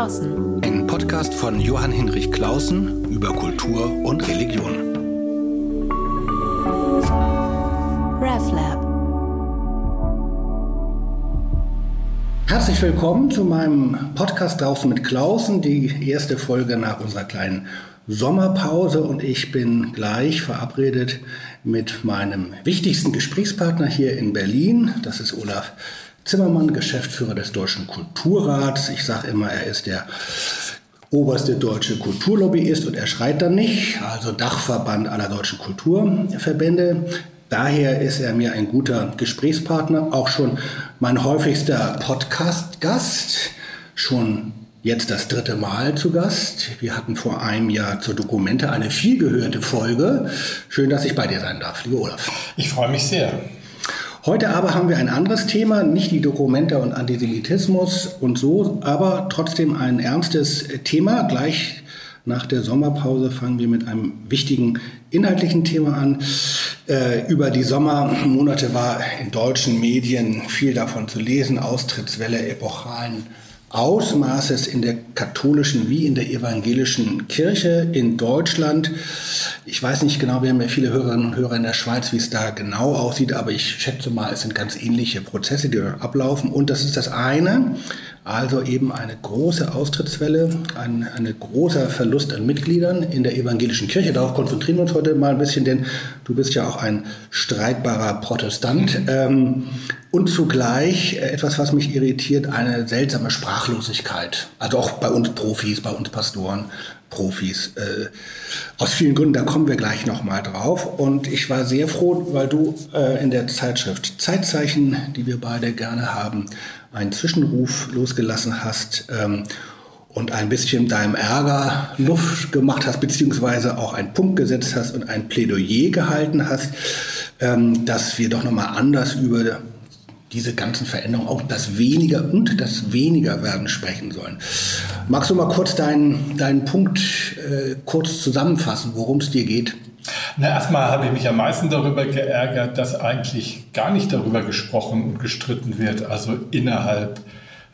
Klausen. Ein Podcast von Johann Hinrich Klausen über Kultur und Religion. RevLab. Herzlich willkommen zu meinem Podcast draußen mit Klausen, die erste Folge nach unserer kleinen Sommerpause und ich bin gleich verabredet mit meinem wichtigsten Gesprächspartner hier in Berlin. Das ist Olaf Zimmermann, Geschäftsführer des Deutschen Kulturrats. Ich sage immer, er ist der oberste deutsche Kulturlobbyist und er schreit dann nicht, also Dachverband aller deutschen Kulturverbände. Daher ist er mir ein guter Gesprächspartner, auch schon mein häufigster Podcast-Gast, schon jetzt das dritte Mal zu Gast. Wir hatten vor einem Jahr zur Dokumente eine vielgehörte Folge. Schön, dass ich bei dir sein darf, lieber Olaf. Ich freue mich sehr. Heute aber haben wir ein anderes Thema, nicht die Dokumente und Antisemitismus und so, aber trotzdem ein ernstes Thema. Gleich nach der Sommerpause fangen wir mit einem wichtigen inhaltlichen Thema an. Äh, über die Sommermonate war in deutschen Medien viel davon zu lesen, Austrittswelle epochalen Ausmaßes in der katholischen wie in der evangelischen Kirche in Deutschland. Ich weiß nicht genau, wir haben ja viele Hörerinnen und Hörer in der Schweiz, wie es da genau aussieht, aber ich schätze mal, es sind ganz ähnliche Prozesse, die dort ablaufen. Und das ist das eine. Also eben eine große Austrittswelle, ein, ein großer Verlust an Mitgliedern in der evangelischen Kirche. Darauf konzentrieren wir uns heute mal ein bisschen, denn du bist ja auch ein streitbarer Protestant. Ähm, und zugleich etwas, was mich irritiert, eine seltsame Sprachlosigkeit. Also auch bei uns Profis, bei uns Pastoren, Profis. Äh, aus vielen Gründen, da kommen wir gleich nochmal drauf. Und ich war sehr froh, weil du äh, in der Zeitschrift Zeitzeichen, die wir beide gerne haben, einen Zwischenruf losgelassen hast ähm, und ein bisschen deinem Ärger Luft gemacht hast, beziehungsweise auch einen Punkt gesetzt hast und ein Plädoyer gehalten hast, ähm, dass wir doch nochmal anders über diese ganzen Veränderungen, auch das Weniger und das Weniger werden sprechen sollen. Magst du mal kurz deinen, deinen Punkt äh, kurz zusammenfassen, worum es dir geht? Na, erstmal habe ich mich am meisten darüber geärgert, dass eigentlich gar nicht darüber gesprochen und gestritten wird, also innerhalb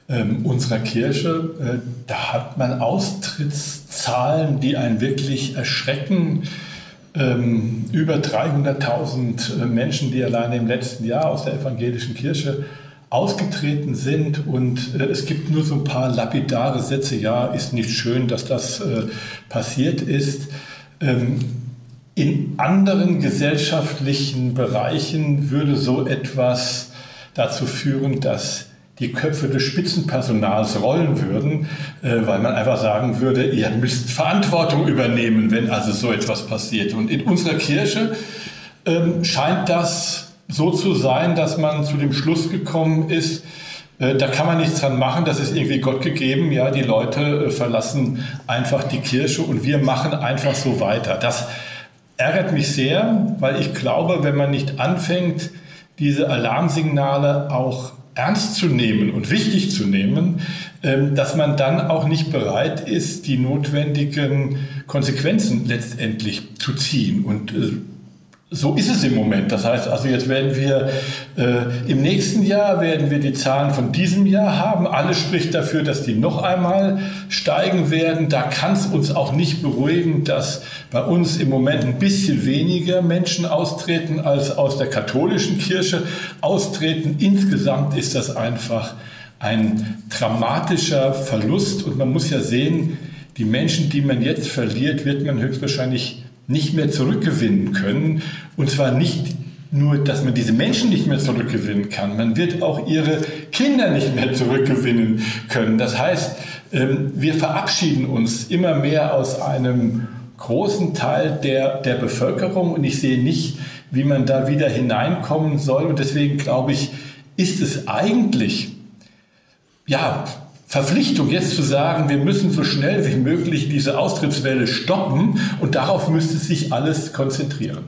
ähm, unserer Kirche. Äh, da hat man Austrittszahlen, die einen wirklich erschrecken. Ähm, über 300.000 äh, Menschen, die alleine im letzten Jahr aus der evangelischen Kirche ausgetreten sind und äh, es gibt nur so ein paar lapidare Sätze, ja, ist nicht schön, dass das äh, passiert ist. Ähm, in anderen gesellschaftlichen Bereichen würde so etwas dazu führen, dass die Köpfe des Spitzenpersonals rollen würden, äh, weil man einfach sagen würde, ihr müsst Verantwortung übernehmen, wenn also so etwas passiert. Und in unserer Kirche ähm, scheint das so zu sein, dass man zu dem Schluss gekommen ist, äh, da kann man nichts dran machen, das ist irgendwie Gott gegeben. Ja, die Leute äh, verlassen einfach die Kirche und wir machen einfach so weiter. Das ärgert mich sehr, weil ich glaube, wenn man nicht anfängt, diese Alarmsignale auch ernst zu nehmen und wichtig zu nehmen, ähm, dass man dann auch nicht bereit ist, die notwendigen Konsequenzen letztendlich zu ziehen. Und äh, so ist es im Moment. Das heißt also, jetzt werden wir äh, im nächsten Jahr werden wir die Zahlen von diesem Jahr haben. Alles spricht dafür, dass die noch einmal steigen werden. Da kann es uns auch nicht beruhigen, dass bei uns im Moment ein bisschen weniger Menschen austreten als aus der katholischen Kirche austreten. Insgesamt ist das einfach ein dramatischer Verlust und man muss ja sehen, die Menschen, die man jetzt verliert, wird man höchstwahrscheinlich nicht mehr zurückgewinnen können. Und zwar nicht nur, dass man diese Menschen nicht mehr zurückgewinnen kann, man wird auch ihre Kinder nicht mehr zurückgewinnen können. Das heißt, ähm, wir verabschieden uns immer mehr aus einem großen Teil der, der Bevölkerung und ich sehe nicht, wie man da wieder hineinkommen soll. Und deswegen glaube ich, ist es eigentlich ja, Verpflichtung, jetzt zu sagen, wir müssen so schnell wie möglich diese Austrittswelle stoppen und darauf müsste sich alles konzentrieren.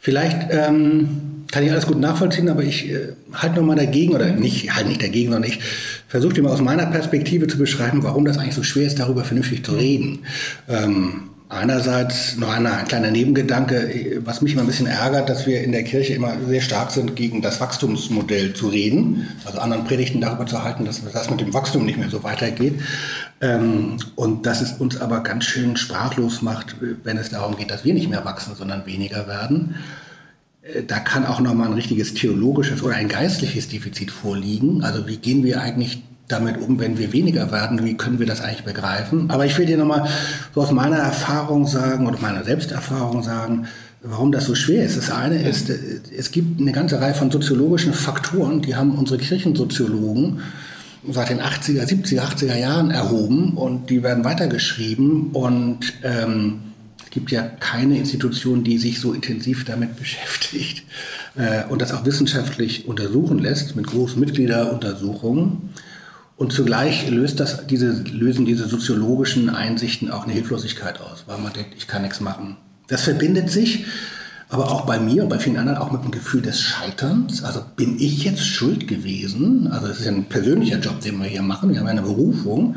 Vielleicht ähm, kann ich alles gut nachvollziehen, aber ich äh, halte nochmal dagegen, oder nicht, halt nicht dagegen, sondern ich versuche dir mal aus meiner Perspektive zu beschreiben, warum das eigentlich so schwer ist, darüber vernünftig zu reden. Ähm, Einerseits noch ein, ein kleiner Nebengedanke, was mich immer ein bisschen ärgert, dass wir in der Kirche immer sehr stark sind, gegen das Wachstumsmodell zu reden, also anderen Predigten darüber zu halten, dass das mit dem Wachstum nicht mehr so weitergeht. Ähm, und dass es uns aber ganz schön sprachlos macht, wenn es darum geht, dass wir nicht mehr wachsen, sondern weniger werden. Äh, da kann auch nochmal ein richtiges theologisches oder ein geistliches Defizit vorliegen. Also wie gehen wir eigentlich damit um, wenn wir weniger werden? Wie können wir das eigentlich begreifen? Aber ich will dir nochmal so aus meiner Erfahrung sagen oder meiner Selbsterfahrung sagen, warum das so schwer ist. Das eine ist, es gibt eine ganze Reihe von soziologischen Faktoren, die haben unsere Kirchensoziologen seit den 80er, 70er, 80er Jahren erhoben und die werden weitergeschrieben und ähm, es gibt ja keine Institution, die sich so intensiv damit beschäftigt äh, und das auch wissenschaftlich untersuchen lässt mit großen Mitgliederuntersuchungen. Und zugleich löst das, diese, lösen diese soziologischen Einsichten auch eine Hilflosigkeit aus, weil man denkt, ich kann nichts machen. Das verbindet sich aber auch bei mir und bei vielen anderen auch mit dem Gefühl des Scheiterns. Also bin ich jetzt schuld gewesen? Also es ist ja ein persönlicher Job, den wir hier machen. Wir haben eine Berufung.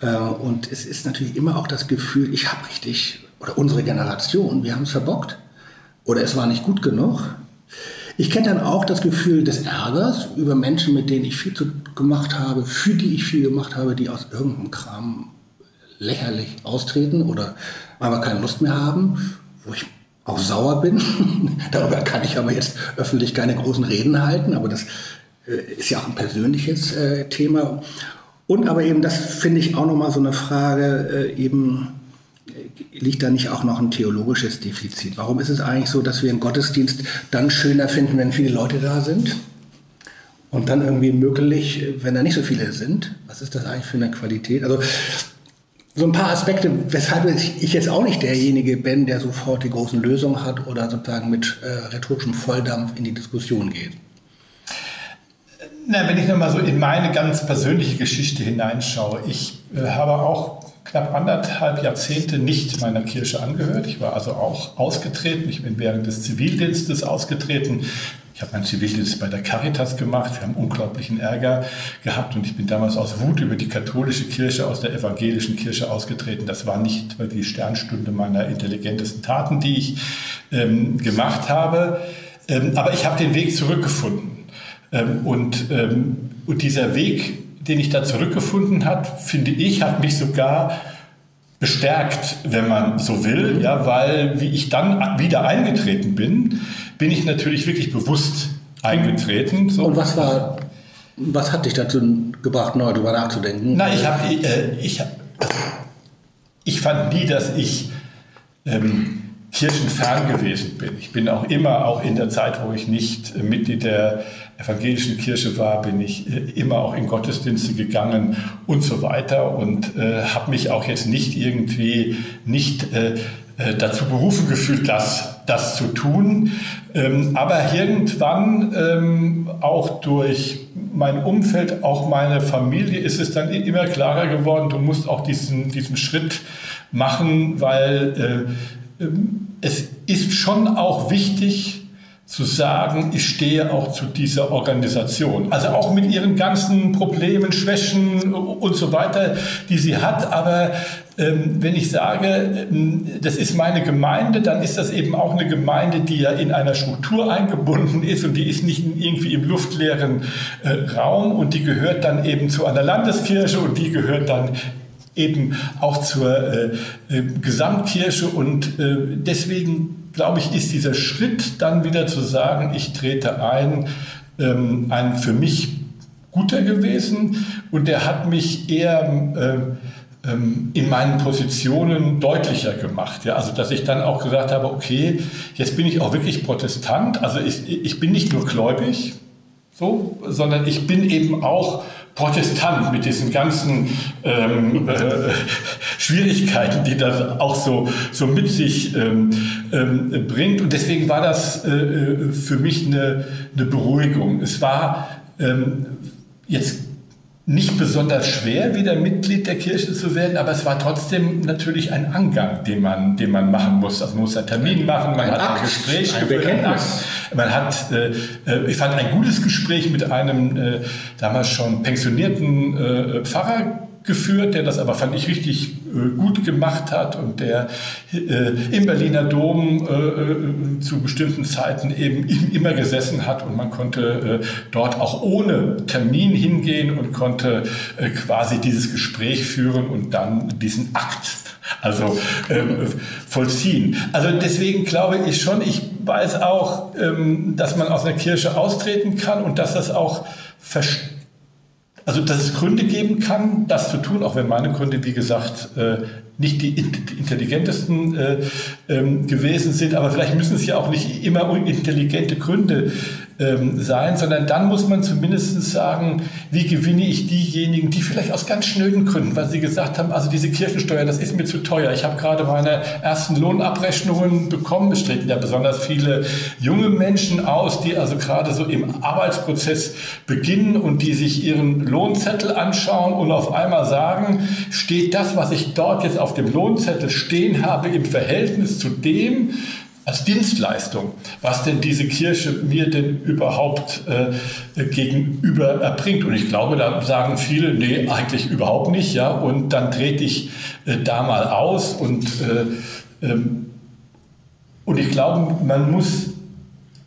Äh, und es ist natürlich immer auch das Gefühl, ich habe richtig, oder unsere Generation, wir haben es verbockt. Oder es war nicht gut genug. Ich kenne dann auch das Gefühl des Ärgers über Menschen, mit denen ich viel zu gemacht habe, für die ich viel gemacht habe, die aus irgendeinem Kram lächerlich austreten oder aber keine Lust mehr haben, wo ich auch sauer bin. Darüber kann ich aber jetzt öffentlich keine großen Reden halten, aber das äh, ist ja auch ein persönliches äh, Thema. Und aber eben, das finde ich auch nochmal so eine Frage, äh, eben liegt da nicht auch noch ein theologisches Defizit? Warum ist es eigentlich so, dass wir einen Gottesdienst dann schöner finden, wenn viele Leute da sind? Und dann irgendwie möglich, wenn da nicht so viele sind? Was ist das eigentlich für eine Qualität? Also so ein paar Aspekte, weshalb ich jetzt auch nicht derjenige bin, der sofort die großen Lösungen hat oder sozusagen mit äh, rhetorischem Volldampf in die Diskussion geht. Na, wenn ich nochmal so in meine ganz persönliche Geschichte hineinschaue, ich äh, habe auch knapp anderthalb Jahrzehnte nicht meiner Kirche angehört. Ich war also auch ausgetreten. Ich bin während des Zivildienstes ausgetreten. Ich habe meinen Zivildienst bei der Caritas gemacht. Wir haben unglaublichen Ärger gehabt und ich bin damals aus Wut über die katholische Kirche aus der evangelischen Kirche ausgetreten. Das war nicht die Sternstunde meiner intelligentesten Taten, die ich ähm, gemacht habe. Ähm, aber ich habe den Weg zurückgefunden. Ähm, und, ähm, und dieser Weg den ich da zurückgefunden habe, finde ich, hat mich sogar bestärkt, wenn man so will, ja, weil wie ich dann wieder eingetreten bin, bin ich natürlich wirklich bewusst eingetreten. So. Und was war, was hat dich dazu gebracht, neu darüber nachzudenken? Na, ich habe, äh, ich, ich fand nie, dass ich ähm, kirchenfern gewesen bin. Ich bin auch immer, auch in der Zeit, wo ich nicht Mitglied der evangelischen Kirche war, bin ich äh, immer auch in Gottesdienste gegangen und so weiter und äh, habe mich auch jetzt nicht irgendwie nicht äh, äh, dazu berufen gefühlt, das, das zu tun. Ähm, aber irgendwann ähm, auch durch mein Umfeld, auch meine Familie, ist es dann immer klarer geworden, du musst auch diesen, diesen Schritt machen, weil äh, ähm, es ist schon auch wichtig, zu sagen, ich stehe auch zu dieser Organisation. Also auch mit ihren ganzen Problemen, Schwächen und so weiter, die sie hat. Aber ähm, wenn ich sage, ähm, das ist meine Gemeinde, dann ist das eben auch eine Gemeinde, die ja in einer Struktur eingebunden ist und die ist nicht irgendwie im luftleeren äh, Raum und die gehört dann eben zu einer Landeskirche und die gehört dann eben auch zur äh, äh, Gesamtkirche und äh, deswegen glaube ich, ist dieser Schritt dann wieder zu sagen, ich trete ein, ähm, ein für mich guter gewesen und der hat mich eher äh, ähm, in meinen Positionen deutlicher gemacht. Ja? Also dass ich dann auch gesagt habe, okay, jetzt bin ich auch wirklich Protestant, also ich, ich bin nicht nur gläubig, so, sondern ich bin eben auch Protestant mit diesen ganzen ähm, äh, Schwierigkeiten, die das auch so, so mit sich ähm, ähm, bringt. Und deswegen war das äh, äh, für mich eine, eine Beruhigung. Es war ähm, jetzt nicht besonders schwer, wieder Mitglied der Kirche zu werden, aber es war trotzdem natürlich ein Angang, den man, den man machen muss. Also man muss einen Termin machen, man ein hat Akt, ein Gespräch, ein Bekenntnis. Man hat, äh, äh, ich fand ein gutes Gespräch mit einem äh, damals schon pensionierten äh, Pfarrer geführt, der das aber, fand ich, richtig äh, gut gemacht hat und der äh, im Berliner Dom äh, äh zu bestimmten Zeiten eben immer gesessen hat und man konnte äh, dort auch ohne Termin hingehen und konnte äh, quasi dieses Gespräch führen und dann diesen Akt also ähm, vollziehen. Also deswegen glaube ich schon, ich weiß auch, ähm, dass man aus einer Kirche austreten kann und dass das auch also dass es Gründe geben kann, das zu tun, auch wenn meine Gründe, wie gesagt, äh, nicht die intelligentesten äh, ähm, gewesen sind, aber vielleicht müssen es ja auch nicht immer intelligente Gründe ähm, sein, sondern dann muss man zumindest sagen, wie gewinne ich diejenigen, die vielleicht aus ganz schnöden Gründen, weil sie gesagt haben, also diese Kirchensteuer, das ist mir zu teuer. Ich habe gerade meine ersten Lohnabrechnungen bekommen. Es treten ja besonders viele junge Menschen aus, die also gerade so im Arbeitsprozess beginnen und die sich ihren Lohnzettel anschauen und auf einmal sagen, steht das, was ich dort jetzt auf dem Lohnzettel stehen habe, im Verhältnis zu dem, als Dienstleistung, was denn diese Kirche mir denn überhaupt äh, gegenüber erbringt. Und ich glaube, da sagen viele, nee, eigentlich überhaupt nicht. Ja? Und dann trete ich äh, da mal aus. Und, äh, ähm, und ich glaube, man muss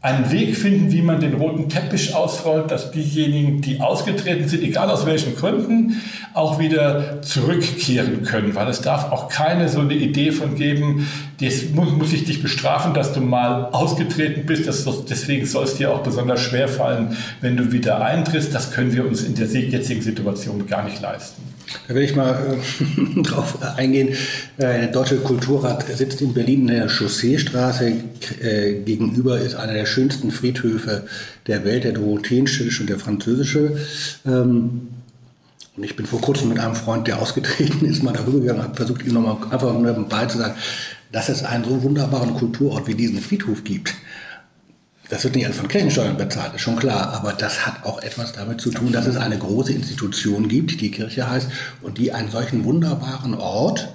einen Weg finden, wie man den roten Teppich ausrollt, dass diejenigen, die ausgetreten sind, egal aus welchen Gründen, auch wieder zurückkehren können. Weil es darf auch keine so eine Idee von geben, das muss, muss ich dich bestrafen, dass du mal ausgetreten bist. Das, deswegen soll es dir auch besonders schwer fallen, wenn du wieder eintrittst. Das können wir uns in der jetzigen Situation gar nicht leisten. Da will ich mal äh, drauf eingehen. Äh, der Deutsche Kulturrat sitzt in Berlin in der Chausseestraße. Äh, gegenüber ist einer der schönsten Friedhöfe der Welt, der dorotheenstädtische und der französische. Ähm, und ich bin vor kurzem mit einem Freund, der ausgetreten ist, mal darüber gegangen, habe versucht, ihm nochmal einfach nur beizusagen, dass es einen so wunderbaren Kulturort wie diesen Friedhof gibt. Das wird nicht alles von Kirchensteuern bezahlt, ist schon klar, aber das hat auch etwas damit zu tun, dass es eine große Institution gibt, die Kirche heißt, und die einen solchen wunderbaren Ort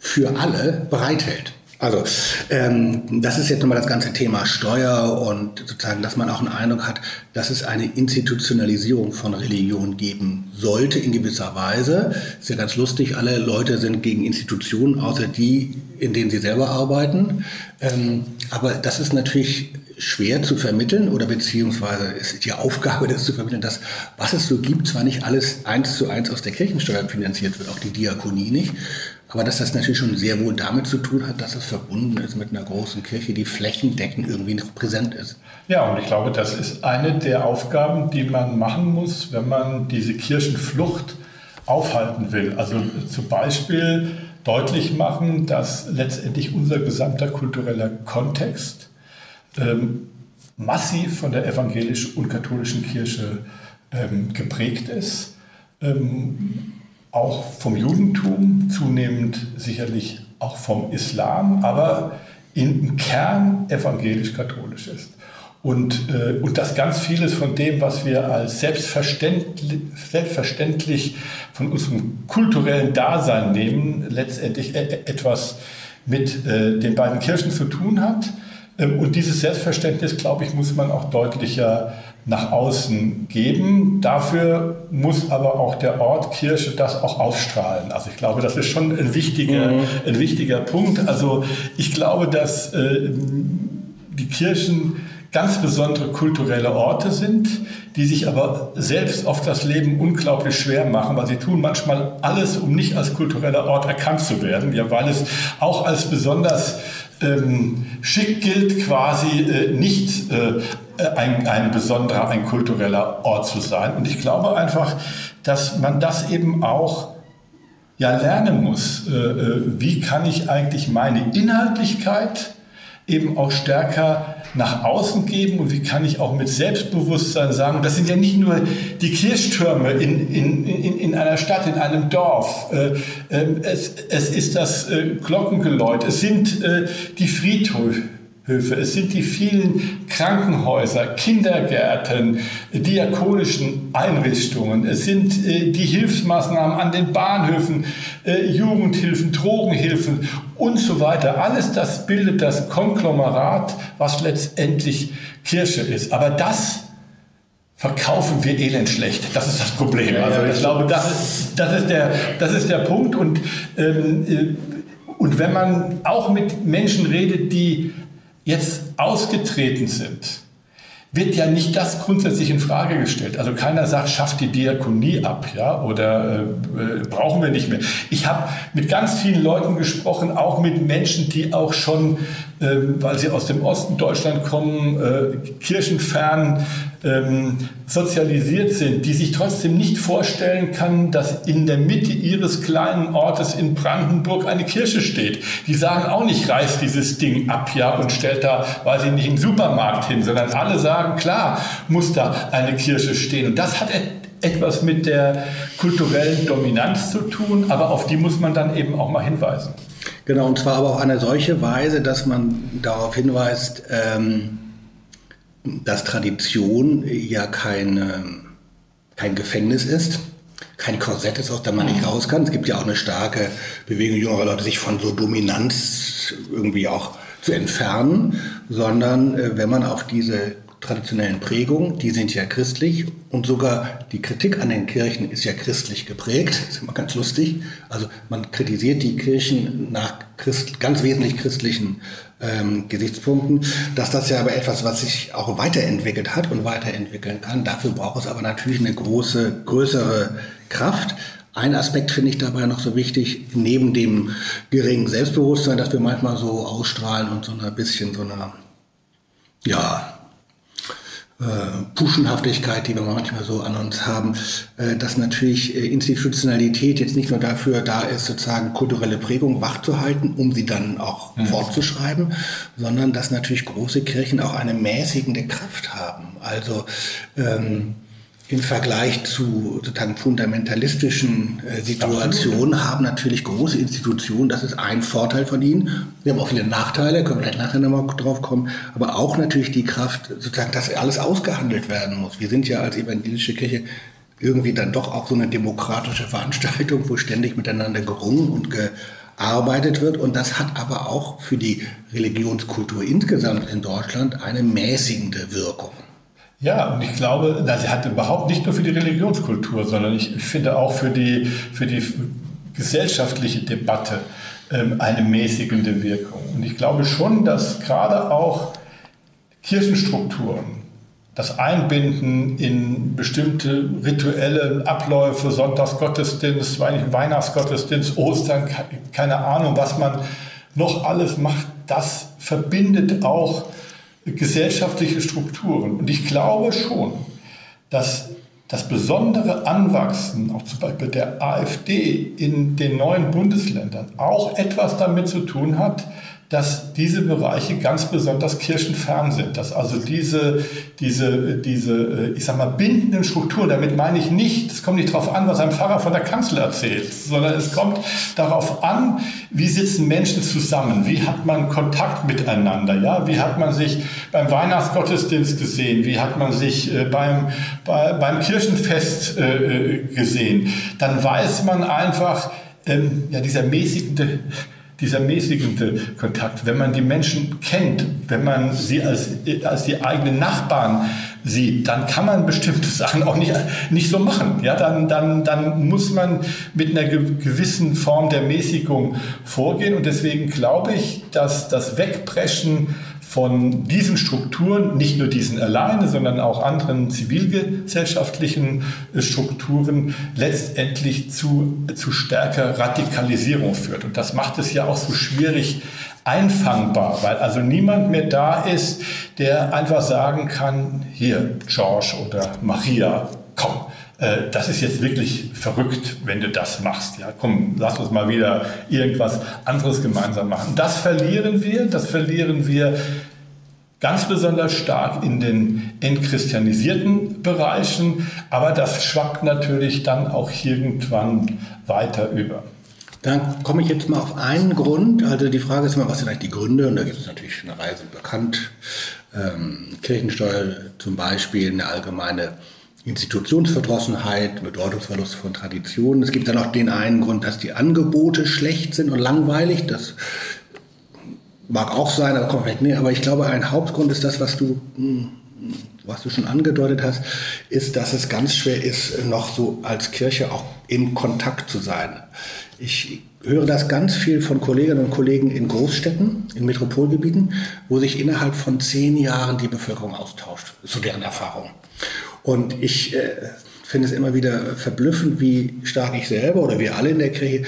für alle bereithält. Also, ähm, das ist jetzt nochmal das ganze Thema Steuer und sozusagen, dass man auch einen Eindruck hat, dass es eine Institutionalisierung von Religion geben sollte in gewisser Weise. Ist ja ganz lustig, alle Leute sind gegen Institutionen, außer die, in denen sie selber arbeiten. Ähm, aber das ist natürlich schwer zu vermitteln oder beziehungsweise ist die Aufgabe, das zu vermitteln, dass was es so gibt, zwar nicht alles eins zu eins aus der Kirchensteuer finanziert wird, auch die Diakonie nicht, aber dass das natürlich schon sehr wohl damit zu tun hat, dass es verbunden ist mit einer großen Kirche, die flächendeckend irgendwie noch präsent ist. Ja, und ich glaube, das ist eine der Aufgaben, die man machen muss, wenn man diese Kirchenflucht aufhalten will. Also zum Beispiel deutlich machen, dass letztendlich unser gesamter kultureller Kontext ähm, massiv von der evangelischen und katholischen Kirche ähm, geprägt ist, ähm, auch vom Judentum, zunehmend sicherlich auch vom Islam, aber im Kern evangelisch-katholisch ist. Und, äh, und dass ganz vieles von dem, was wir als selbstverständlich, selbstverständlich von unserem kulturellen Dasein nehmen, letztendlich e etwas mit äh, den beiden Kirchen zu tun hat und dieses Selbstverständnis, glaube ich, muss man auch deutlicher nach außen geben. Dafür muss aber auch der Ort Kirche das auch ausstrahlen. Also ich glaube, das ist schon ein wichtiger, mhm. ein wichtiger Punkt. Also ich glaube, dass äh, die Kirchen ganz besondere kulturelle Orte sind, die sich aber selbst oft das Leben unglaublich schwer machen, weil sie tun manchmal alles, um nicht als kultureller Ort erkannt zu werden, ja, weil es auch als besonders ähm, schick gilt, quasi äh, nicht äh, ein, ein besonderer, ein kultureller Ort zu sein. Und ich glaube einfach, dass man das eben auch ja lernen muss. Äh, äh wie kann ich eigentlich meine Inhaltlichkeit eben auch stärker nach außen geben. Und wie kann ich auch mit Selbstbewusstsein sagen, das sind ja nicht nur die Kirchtürme in, in, in, in einer Stadt, in einem Dorf, äh, äh, es, es ist das äh, Glockengeläut, es sind äh, die Friedhöfe, Höfe. Es sind die vielen Krankenhäuser, Kindergärten, diakonischen Einrichtungen. Es sind äh, die Hilfsmaßnahmen an den Bahnhöfen, äh, Jugendhilfen, Drogenhilfen und so weiter. Alles das bildet das Konglomerat, was letztendlich Kirche ist. Aber das verkaufen wir elend schlecht. Das ist das Problem. Also ich glaube, das ist, das ist, der, das ist der Punkt. Und, ähm, äh, und wenn man auch mit Menschen redet, die jetzt ausgetreten sind, wird ja nicht das grundsätzlich in Frage gestellt. Also keiner sagt, schafft die Diakonie ab, ja, oder äh, brauchen wir nicht mehr. Ich habe mit ganz vielen Leuten gesprochen, auch mit Menschen, die auch schon, äh, weil sie aus dem Osten Deutschland kommen, äh, kirchenfern ähm, sozialisiert sind, die sich trotzdem nicht vorstellen kann, dass in der Mitte ihres kleinen Ortes in Brandenburg eine Kirche steht. Die sagen auch nicht, reißt dieses Ding ab, ja, und stellt da, weiß ich nicht, einen Supermarkt hin, sondern alle sagen, klar, muss da eine Kirche stehen. Und das hat etwas mit der kulturellen Dominanz zu tun, aber auf die muss man dann eben auch mal hinweisen. Genau, und zwar aber auf eine solche Weise, dass man darauf hinweist, ähm dass Tradition ja keine, kein Gefängnis ist, kein Korsett ist, aus dem man nicht raus kann. Es gibt ja auch eine starke Bewegung jüngerer Leute, sich von so Dominanz irgendwie auch zu entfernen, sondern äh, wenn man auf diese traditionellen Prägungen, die sind ja christlich und sogar die Kritik an den Kirchen ist ja christlich geprägt. Das ist immer ganz lustig. Also man kritisiert die Kirchen nach Christ, ganz wesentlich christlichen ähm, Gesichtspunkten, dass das ja aber etwas, was sich auch weiterentwickelt hat und weiterentwickeln kann. Dafür braucht es aber natürlich eine große, größere Kraft. Ein Aspekt finde ich dabei noch so wichtig, neben dem geringen Selbstbewusstsein, das wir manchmal so ausstrahlen und so ein bisschen so eine, ja, Puschenhaftigkeit, die wir manchmal so an uns haben, äh, dass natürlich äh, Institutionalität jetzt nicht nur dafür da ist, sozusagen kulturelle Prägung wachzuhalten, um sie dann auch mhm. fortzuschreiben, sondern dass natürlich große Kirchen auch eine mäßigende Kraft haben. Also ähm, im Vergleich zu sozusagen fundamentalistischen äh, Situationen haben natürlich große Institutionen, das ist ein Vorteil von ihnen. Wir haben auch viele Nachteile, können wir vielleicht nachher nochmal drauf kommen, aber auch natürlich die Kraft, sozusagen, dass alles ausgehandelt werden muss. Wir sind ja als evangelische Kirche irgendwie dann doch auch so eine demokratische Veranstaltung, wo ständig miteinander gerungen und gearbeitet wird. Und das hat aber auch für die Religionskultur insgesamt in Deutschland eine mäßigende Wirkung. Ja, und ich glaube, das hat überhaupt nicht nur für die Religionskultur, sondern ich, finde auch für die, für die gesellschaftliche Debatte ähm, eine mäßigende Wirkung. Und ich glaube schon, dass gerade auch Kirchenstrukturen, das Einbinden in bestimmte rituelle Abläufe, Sonntagsgottesdienst, Weihnachtsgottesdienst, Ostern, keine Ahnung, was man noch alles macht, das verbindet auch gesellschaftliche Strukturen. Und ich glaube schon, dass das besondere Anwachsen, auch zum Beispiel der AfD in den neuen Bundesländern, auch etwas damit zu tun hat, dass diese Bereiche ganz besonders kirchenfern sind. Dass also diese, diese, diese, äh, ich sag mal, bindenden Strukturen, damit meine ich nicht, es kommt nicht darauf an, was ein Pfarrer von der Kanzel erzählt, sondern es kommt darauf an, wie sitzen Menschen zusammen, wie hat man Kontakt miteinander, ja, wie hat man sich beim Weihnachtsgottesdienst gesehen, wie hat man sich äh, beim, bei, beim Kirchenfest äh, gesehen. Dann weiß man einfach, ähm, ja, dieser mäßigende dieser mäßigende Kontakt, wenn man die Menschen kennt, wenn man sie als, als die eigenen Nachbarn sieht, dann kann man bestimmte Sachen auch nicht, nicht so machen. Ja, dann, dann, dann muss man mit einer gewissen Form der Mäßigung vorgehen. Und deswegen glaube ich, dass das Wegpreschen von diesen Strukturen, nicht nur diesen alleine, sondern auch anderen zivilgesellschaftlichen äh, Strukturen letztendlich zu, zu stärker Radikalisierung führt. Und das macht es ja auch so schwierig einfangbar, weil also niemand mehr da ist, der einfach sagen kann, hier, George oder Maria, komm, äh, das ist jetzt wirklich verrückt, wenn du das machst. Ja, komm, lass uns mal wieder irgendwas anderes gemeinsam machen. Das verlieren wir, das verlieren wir ganz besonders stark in den entchristianisierten Bereichen, aber das schwappt natürlich dann auch irgendwann weiter über. Dann komme ich jetzt mal auf einen Grund. Also die Frage ist immer, was sind eigentlich die Gründe? Und da gibt es natürlich eine Reihe bekannt. Ähm, Kirchensteuer zum Beispiel, eine allgemeine Institutionsverdrossenheit, Bedeutungsverlust von Traditionen. Es gibt dann auch den einen Grund, dass die Angebote schlecht sind und langweilig. Das mag auch sein, aber vielleicht nicht. Aber ich glaube, ein Hauptgrund ist das, was du hm, was du schon angedeutet hast, ist, dass es ganz schwer ist, noch so als Kirche auch im Kontakt zu sein. Ich höre das ganz viel von Kolleginnen und Kollegen in Großstädten, in Metropolgebieten, wo sich innerhalb von zehn Jahren die Bevölkerung austauscht. So deren Erfahrung. Und ich äh, finde es immer wieder verblüffend, wie stark ich selber oder wir alle in der Kirche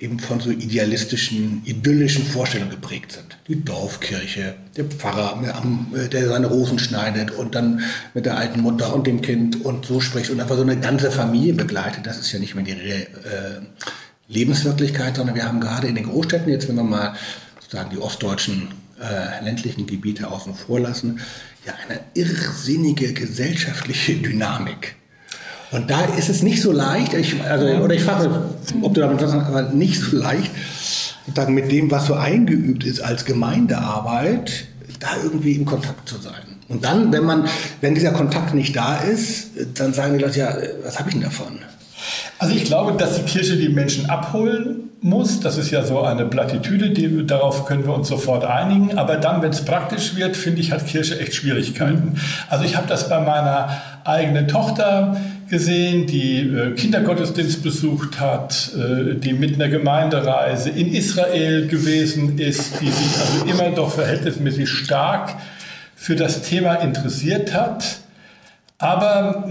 eben von so idealistischen, idyllischen Vorstellungen geprägt sind. Die Dorfkirche, der Pfarrer, der seine Rosen schneidet und dann mit der alten Mutter und dem Kind und so spricht und einfach so eine ganze Familie begleitet. Das ist ja nicht mehr die äh, Lebenswirklichkeit, sondern wir haben gerade in den Großstädten, jetzt wenn wir mal sozusagen die ostdeutschen äh, ländlichen Gebiete außen vor lassen, ja eine irrsinnige gesellschaftliche Dynamik. Und da ist es nicht so leicht, ich, also, oder ich frage, ob du damit was aber nicht so leicht, sozusagen mit dem, was so eingeübt ist als Gemeindearbeit, da irgendwie in Kontakt zu sein. Und dann, wenn man, wenn dieser Kontakt nicht da ist, dann sagen die Leute, ja, was habe ich denn davon? Also ich glaube, dass die Kirche die Menschen abholen muss. Das ist ja so eine Plattitüde, die, darauf können wir uns sofort einigen. Aber dann, wenn es praktisch wird, finde ich, hat Kirche echt Schwierigkeiten. Also ich habe das bei meiner eigenen Tochter gesehen, die äh, Kindergottesdienst besucht hat, äh, die mit einer Gemeindereise in Israel gewesen ist, die sich also immer doch verhältnismäßig stark für das Thema interessiert hat aber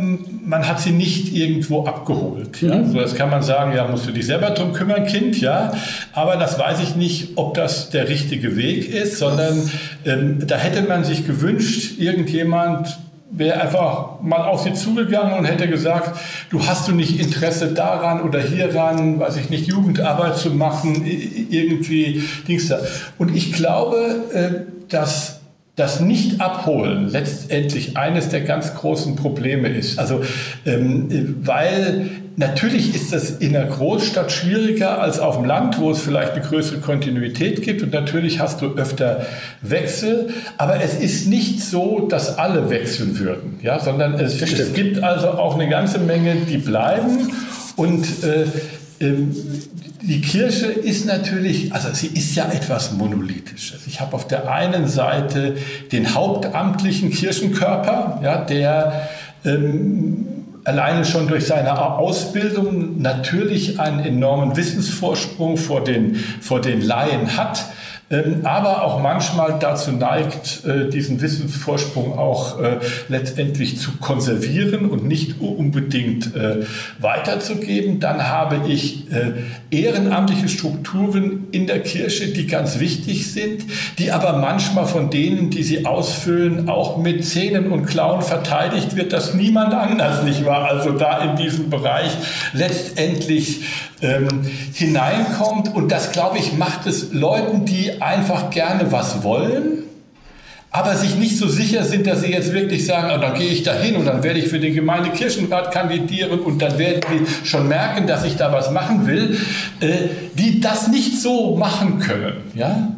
man hat sie nicht irgendwo abgeholt. Ja? Mhm. Also das kann man sagen, ja, musst du dich selber drum kümmern, Kind, ja. Aber das weiß ich nicht, ob das der richtige Weg ist, sondern ähm, da hätte man sich gewünscht, irgendjemand wäre einfach mal auf sie zugegangen und hätte gesagt, du hast du nicht Interesse daran oder hieran, weiß ich nicht, Jugendarbeit zu machen, irgendwie Dings da. Und ich glaube, äh, dass das Nicht-Abholen letztendlich eines der ganz großen Probleme ist. Also, ähm, weil natürlich ist das in einer Großstadt schwieriger als auf dem Land, wo es vielleicht eine größere Kontinuität gibt. Und natürlich hast du öfter Wechsel, aber es ist nicht so, dass alle wechseln würden, ja, sondern es, es gibt also auch eine ganze Menge, die bleiben. Und äh, ähm, die Kirche ist natürlich, also sie ist ja etwas Monolithisches. Ich habe auf der einen Seite den hauptamtlichen Kirchenkörper, ja, der ähm, alleine schon durch seine Ausbildung natürlich einen enormen Wissensvorsprung vor den, vor den Laien hat aber auch manchmal dazu neigt, äh, diesen Wissensvorsprung auch äh, letztendlich zu konservieren und nicht unbedingt äh, weiterzugeben. Dann habe ich ehrenamtliche Strukturen in der Kirche, die ganz wichtig sind, die aber manchmal von denen, die sie ausfüllen, auch mit Zähnen und Klauen verteidigt wird, dass niemand anders nicht war. Also da in diesem Bereich letztendlich ähm, hineinkommt. Und das, glaube ich, macht es Leuten, einfach gerne was wollen, aber sich nicht so sicher sind, dass sie jetzt wirklich sagen, oh, dann gehe ich da hin und dann werde ich für den Gemeindekirchenrat kandidieren und dann werden die schon merken, dass ich da was machen will, äh, die das nicht so machen können. Ja?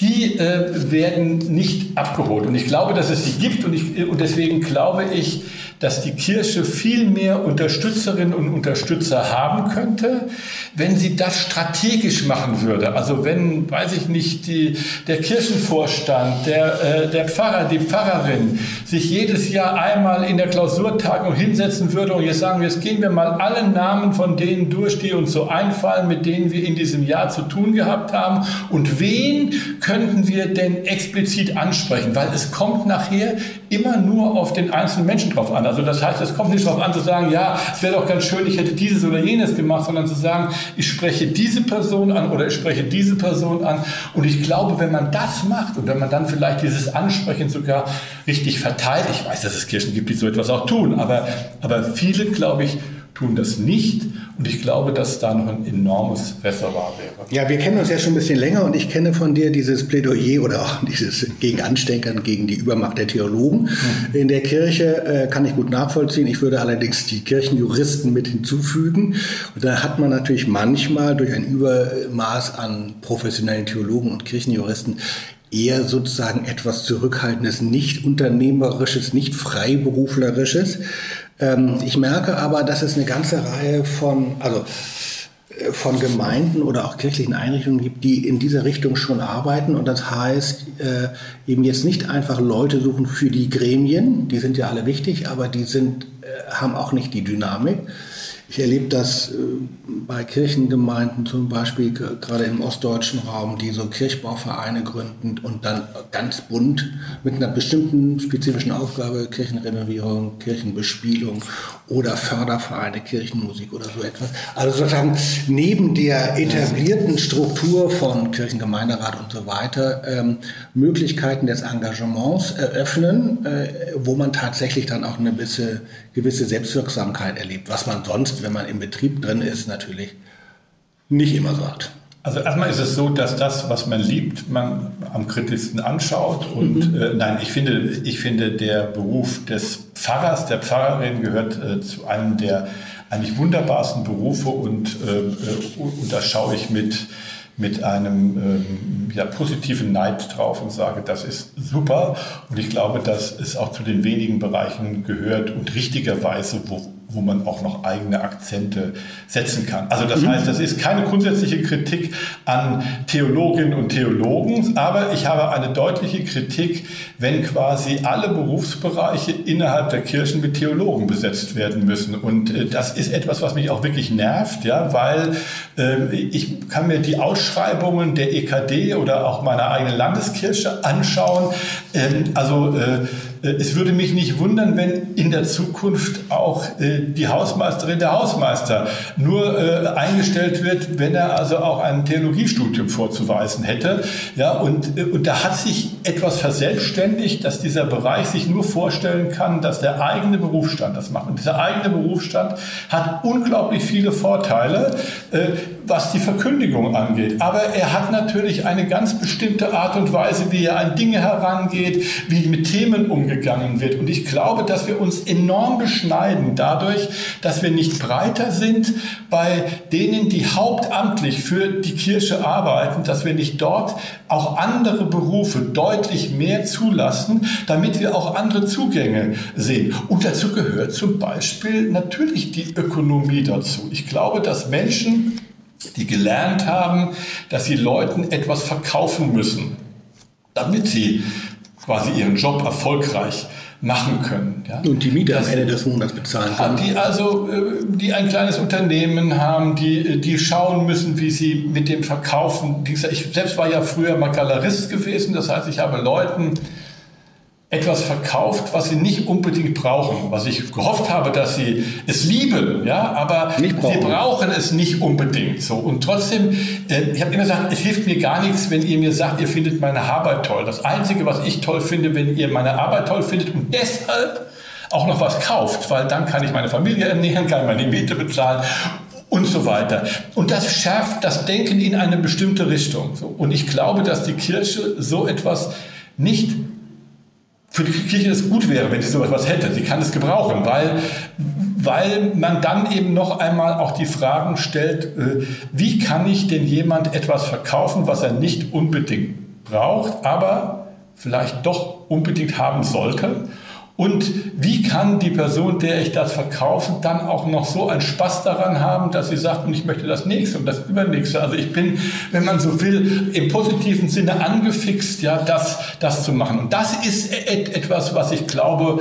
Die äh, werden nicht abgeholt. Und ich glaube, dass es sie gibt und, ich, und deswegen glaube ich, dass die Kirche viel mehr Unterstützerinnen und Unterstützer haben könnte, wenn sie das strategisch machen würde. Also wenn, weiß ich nicht, die, der Kirchenvorstand, der, äh, der Pfarrer, die Pfarrerin sich jedes Jahr einmal in der Klausurtagung hinsetzen würde und jetzt sagen, jetzt gehen wir mal alle Namen von denen durch, die uns so einfallen, mit denen wir in diesem Jahr zu tun gehabt haben und wen könnten wir denn explizit ansprechen, weil es kommt nachher immer nur auf den einzelnen Menschen drauf an. Also das heißt, es kommt nicht darauf an zu sagen, ja, es wäre doch ganz schön, ich hätte dieses oder jenes gemacht, sondern zu sagen, ich spreche diese Person an oder ich spreche diese Person an. Und ich glaube, wenn man das macht und wenn man dann vielleicht dieses Ansprechen sogar richtig verteilt, ich weiß, dass es Kirchen gibt, die so etwas auch tun, aber, aber viele, glaube ich, tun das nicht. Und ich glaube, dass da noch ein enormes Reservoir wäre. Ja, wir kennen uns ja schon ein bisschen länger und ich kenne von dir dieses Plädoyer oder auch dieses gegen Ansteckern, gegen die Übermacht der Theologen mhm. in der Kirche. Äh, kann ich gut nachvollziehen. Ich würde allerdings die Kirchenjuristen mit hinzufügen. Und da hat man natürlich manchmal durch ein Übermaß an professionellen Theologen und Kirchenjuristen eher sozusagen etwas Zurückhaltendes, nicht unternehmerisches, nicht freiberuflerisches. Ähm, ich merke aber, dass es eine ganze Reihe von, also äh, von Gemeinden oder auch kirchlichen Einrichtungen gibt, die in dieser Richtung schon arbeiten. Und das heißt, äh, eben jetzt nicht einfach Leute suchen für die Gremien, die sind ja alle wichtig, aber die sind, äh, haben auch nicht die Dynamik, ich erlebe das äh, bei Kirchengemeinden zum Beispiel, gerade im ostdeutschen Raum, die so Kirchbauvereine gründen und dann ganz bunt mit einer bestimmten spezifischen Aufgabe, Kirchenrenovierung, Kirchenbespielung oder Fördervereine, Kirchenmusik oder so etwas. Also sozusagen neben der etablierten Struktur von Kirchengemeinderat und so weiter ähm, Möglichkeiten des Engagements eröffnen, äh, wo man tatsächlich dann auch eine gewisse, gewisse Selbstwirksamkeit erlebt, was man sonst, wenn man im Betrieb drin ist, natürlich nicht immer so hat. Also erstmal ist es so, dass das, was man liebt, man am kritischsten anschaut. Und mhm. äh, nein, ich finde, ich finde, der Beruf des Pfarrers, der Pfarrerin gehört äh, zu einem der eigentlich wunderbarsten Berufe und, äh, äh und da schaue ich mit, mit einem ähm, ja, positiven Neid drauf und sage, das ist super. Und ich glaube, dass es auch zu den wenigen Bereichen gehört und richtigerweise, wo, wo man auch noch eigene Akzente setzen kann. Also das mhm. heißt, das ist keine grundsätzliche Kritik an Theologinnen und Theologen, aber ich habe eine deutliche Kritik, wenn quasi alle Berufsbereiche innerhalb der Kirchen mit Theologen besetzt werden müssen. Und äh, das ist etwas, was mich auch wirklich nervt, ja, weil äh, ich kann mir die Ausschreibungen der EKD oder auch meiner eigenen Landeskirche anschauen. Ähm, also äh, es würde mich nicht wundern, wenn in der Zukunft auch äh, die Hausmeisterin der Hausmeister nur äh, eingestellt wird, wenn er also auch ein Theologiestudium vorzuweisen hätte. Ja, und, und da hat sich etwas verselbstständigt, dass dieser Bereich sich nur vorstellen kann, dass der eigene Berufsstand das macht. Und dieser eigene Berufsstand hat unglaublich viele Vorteile, was die Verkündigung angeht. Aber er hat natürlich eine ganz bestimmte Art und Weise, wie er an Dinge herangeht, wie mit Themen umgeht umgegangen wird. Und ich glaube, dass wir uns enorm beschneiden dadurch, dass wir nicht breiter sind bei denen, die hauptamtlich für die Kirche arbeiten, dass wir nicht dort auch andere Berufe deutlich mehr zulassen, damit wir auch andere Zugänge sehen. Und dazu gehört zum Beispiel natürlich die Ökonomie dazu. Ich glaube, dass Menschen, die gelernt haben, dass sie Leuten etwas verkaufen müssen, damit sie quasi ihren Job erfolgreich machen können. Ja. Und die Miete das, am Ende des Monats bezahlen können. Die also, äh, die ein kleines Unternehmen haben, die, die schauen müssen, wie sie mit dem Verkaufen, ich selbst war ja früher mal Galerist gewesen, das heißt, ich habe Leuten etwas verkauft, was sie nicht unbedingt brauchen. Was ich gehofft habe, dass sie es lieben, ja, aber sie brauchen es nicht unbedingt. So und trotzdem, äh, ich habe immer gesagt, es hilft mir gar nichts, wenn ihr mir sagt, ihr findet meine Arbeit toll. Das Einzige, was ich toll finde, wenn ihr meine Arbeit toll findet und deshalb auch noch was kauft, weil dann kann ich meine Familie ernähren, kann meine Miete bezahlen und so weiter. Und das schärft das Denken in eine bestimmte Richtung. Und ich glaube, dass die Kirche so etwas nicht für die Kirche es gut wäre, wenn sie so etwas hätte. Sie kann es gebrauchen, weil, weil man dann eben noch einmal auch die Fragen stellt, äh, wie kann ich denn jemand etwas verkaufen, was er nicht unbedingt braucht, aber vielleicht doch unbedingt haben sollte? Und wie kann die Person, der ich das verkaufe, dann auch noch so einen Spaß daran haben, dass sie sagt, und ich möchte das nächste und das übernächste. Also ich bin, wenn man so will, im positiven Sinne angefixt, ja, das, das zu machen. Und das ist etwas, was ich glaube,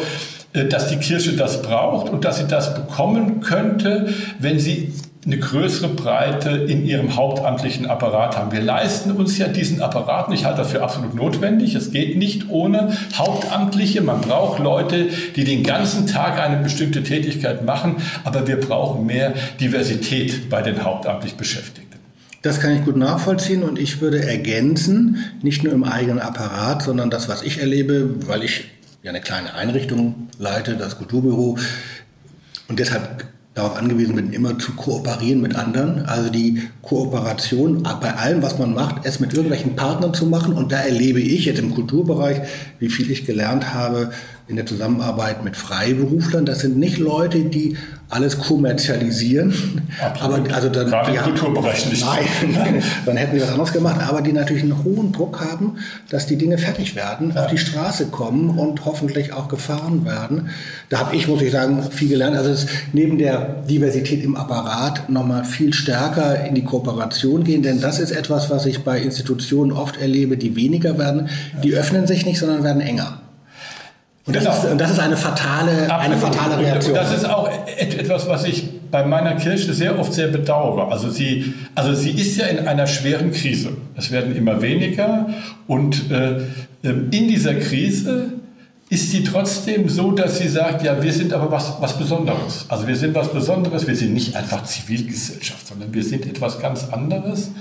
äh, dass die Kirche das braucht und dass sie das bekommen könnte, wenn sie eine größere Breite in ihrem hauptamtlichen Apparat haben. Wir leisten uns ja diesen Apparat, und ich halte das für absolut notwendig. Es geht nicht ohne Hauptamtliche. Man braucht Leute, die den ganzen Tag eine bestimmte Tätigkeit machen, aber wir brauchen mehr Diversität bei den hauptamtlich Beschäftigten. Das kann ich gut nachvollziehen und ich würde ergänzen, nicht nur im eigenen Apparat, sondern das, was ich erlebe, weil ich ja eine kleine Einrichtung leite, das Kulturbüro. Und deshalb darauf angewiesen bin, immer zu kooperieren mit anderen. Also die Kooperation bei allem, was man macht, es mit irgendwelchen Partnern zu machen. Und da erlebe ich jetzt im Kulturbereich, wie viel ich gelernt habe in der Zusammenarbeit mit Freiberuflern. Das sind nicht Leute, die alles kommerzialisieren. Absolut. Aber also dann, Gerade im Kulturbereich nicht. Nein, dann hätten wir was anderes gemacht. Aber die natürlich einen hohen Druck haben, dass die Dinge fertig werden, ja. auf die Straße kommen und hoffentlich auch gefahren werden. Da habe ich, muss ich sagen, viel gelernt. Also es neben der Diversität im Apparat nochmal viel stärker in die Kooperation gehen. Denn das ist etwas, was ich bei Institutionen oft erlebe, die weniger werden. Die öffnen sich nicht, sondern werden enger. Und das, genau. ist, und das ist eine fatale, eine fatale Reaktion. Und das ist auch etwas, was ich bei meiner Kirche sehr oft sehr bedauere. Also sie, also sie ist ja in einer schweren Krise. Es werden immer weniger und äh, ähm, in dieser Krise ist sie trotzdem so, dass sie sagt, ja, wir sind aber was, was Besonderes. Also wir sind was Besonderes, wir sind nicht einfach Zivilgesellschaft, sondern wir sind etwas ganz anderes.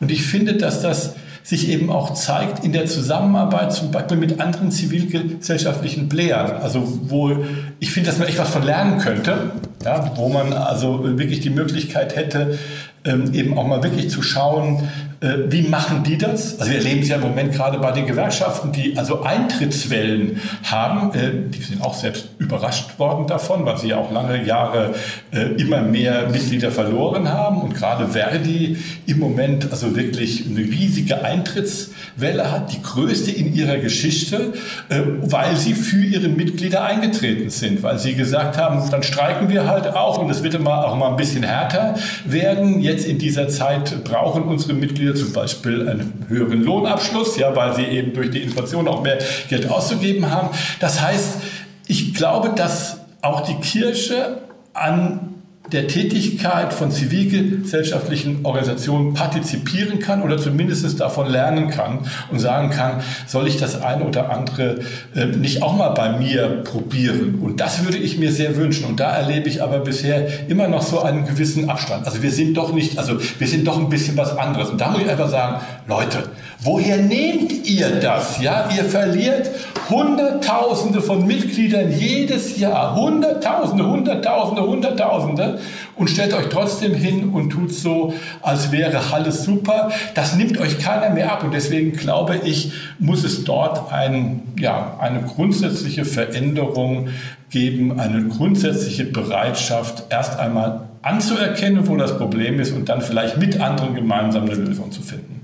Und ich finde, dass das sich eben auch zeigt in der Zusammenarbeit zum Beispiel mit anderen zivilgesellschaftlichen Playern. Also wo ich finde, dass man echt was von lernen könnte, ja, wo man also wirklich die Möglichkeit hätte, ähm, eben auch mal wirklich zu schauen, äh, wie machen die das? Also wir erleben es ja im Moment gerade bei den Gewerkschaften, die also Eintrittswellen haben. Äh, die sind auch selbst überrascht worden davon, weil sie ja auch lange Jahre äh, immer mehr Mitglieder verloren haben. Und gerade Verdi im Moment also wirklich eine riesige Eintrittswelle hat, die größte in ihrer Geschichte, weil sie für ihre Mitglieder eingetreten sind, weil sie gesagt haben, dann streiken wir halt auch und es wird immer auch mal ein bisschen härter werden. Jetzt in dieser Zeit brauchen unsere Mitglieder zum Beispiel einen höheren Lohnabschluss, ja, weil sie eben durch die Inflation auch mehr Geld auszugeben haben. Das heißt, ich glaube, dass auch die Kirche an der Tätigkeit von zivilgesellschaftlichen Organisationen partizipieren kann oder zumindest davon lernen kann und sagen kann, soll ich das eine oder andere äh, nicht auch mal bei mir probieren? Und das würde ich mir sehr wünschen. Und da erlebe ich aber bisher immer noch so einen gewissen Abstand. Also wir sind doch nicht, also wir sind doch ein bisschen was anderes. Und da muss ich einfach sagen, Leute, woher nehmt ihr das? Ja, ihr verliert Hunderttausende von Mitgliedern jedes Jahr. Hunderttausende, Hunderttausende, Hunderttausende. Und stellt euch trotzdem hin und tut so, als wäre alles super. Das nimmt euch keiner mehr ab. Und deswegen glaube ich, muss es dort ein, ja, eine grundsätzliche Veränderung geben, eine grundsätzliche Bereitschaft, erst einmal anzuerkennen, wo das Problem ist und dann vielleicht mit anderen gemeinsam eine Lösung zu finden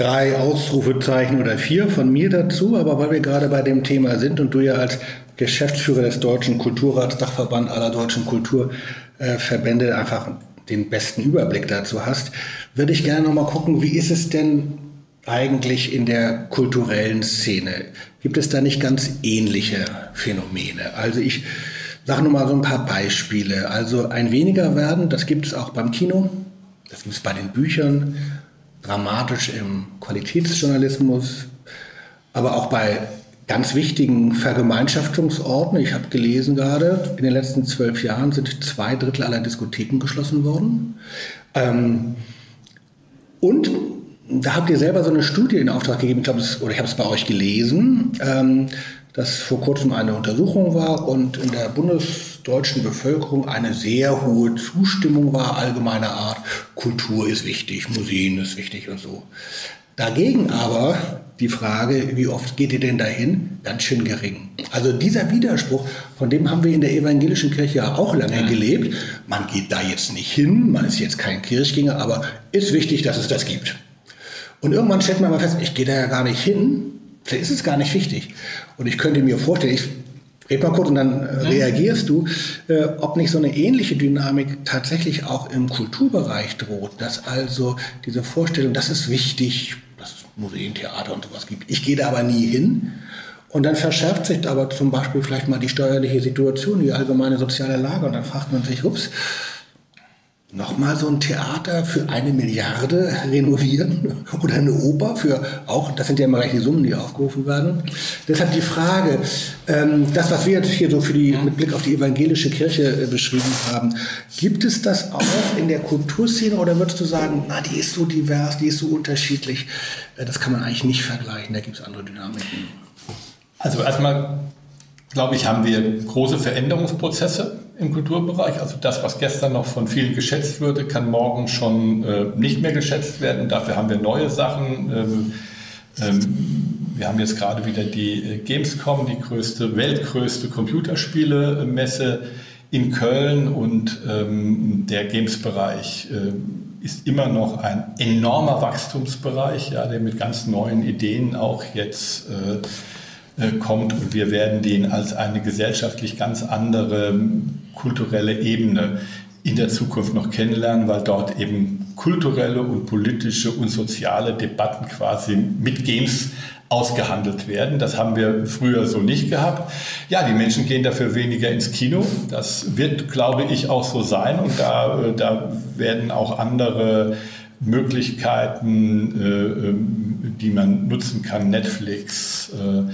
drei Ausrufezeichen oder vier von mir dazu, aber weil wir gerade bei dem Thema sind und du ja als Geschäftsführer des Deutschen Kulturrats, Dachverband aller deutschen Kulturverbände einfach den besten Überblick dazu hast, würde ich gerne nochmal gucken, wie ist es denn eigentlich in der kulturellen Szene? Gibt es da nicht ganz ähnliche Phänomene? Also ich sage nur mal so ein paar Beispiele. Also ein weniger werden, das gibt es auch beim Kino, das gibt es bei den Büchern, dramatisch im Qualitätsjournalismus, aber auch bei ganz wichtigen Vergemeinschaftungsorten. Ich habe gelesen gerade, in den letzten zwölf Jahren sind zwei Drittel aller Diskotheken geschlossen worden. Ähm, und da habt ihr selber so eine Studie in Auftrag gegeben, ich glaube, oder ich habe es bei euch gelesen, ähm, dass vor kurzem eine Untersuchung war und in der bundesdeutschen Bevölkerung eine sehr hohe Zustimmung war, allgemeiner Art, Kultur ist wichtig, Museen ist wichtig und so. Dagegen aber die Frage, wie oft geht ihr denn dahin, ganz schön gering. Also dieser Widerspruch, von dem haben wir in der evangelischen Kirche ja auch lange gelebt. Man geht da jetzt nicht hin, man ist jetzt kein Kirchgänger, aber ist wichtig, dass es das gibt. Und irgendwann stellt man mal fest, ich gehe da ja gar nicht hin, Vielleicht ist es gar nicht wichtig. Und ich könnte mir vorstellen, ich rede mal kurz und dann äh, reagierst du, äh, ob nicht so eine ähnliche Dynamik tatsächlich auch im Kulturbereich droht, dass also diese Vorstellung, das ist wichtig, dass es Museen, Theater und sowas gibt. Ich gehe da aber nie hin. Und dann verschärft sich aber zum Beispiel vielleicht mal die steuerliche Situation, die allgemeine soziale Lage. Und dann fragt man sich, ups, nochmal so ein Theater für eine Milliarde renovieren oder eine Oper für auch, das sind ja immer gleich die Summen, die aufgerufen werden. Deshalb die Frage, ähm, das, was wir jetzt hier so für die, mit Blick auf die evangelische Kirche äh, beschrieben haben, gibt es das auch in der Kulturszene oder würdest du sagen, na, die ist so divers, die ist so unterschiedlich, äh, das kann man eigentlich nicht vergleichen, da gibt es andere Dynamiken? Also erstmal, glaube ich, haben wir große Veränderungsprozesse im Kulturbereich. Also das, was gestern noch von vielen geschätzt wurde, kann morgen schon äh, nicht mehr geschätzt werden. Dafür haben wir neue Sachen. Ähm, ähm, wir haben jetzt gerade wieder die äh, Gamescom, die größte, weltgrößte Computerspielemesse in Köln und ähm, der Games-Bereich äh, ist immer noch ein enormer Wachstumsbereich, ja, der mit ganz neuen Ideen auch jetzt äh, kommt und wir werden den als eine gesellschaftlich ganz andere kulturelle Ebene in der Zukunft noch kennenlernen, weil dort eben kulturelle und politische und soziale Debatten quasi mit Games ausgehandelt werden. Das haben wir früher so nicht gehabt. Ja, die Menschen gehen dafür weniger ins Kino. Das wird, glaube ich, auch so sein. Und da, äh, da werden auch andere Möglichkeiten, äh, ähm, die man nutzen kann, Netflix, äh,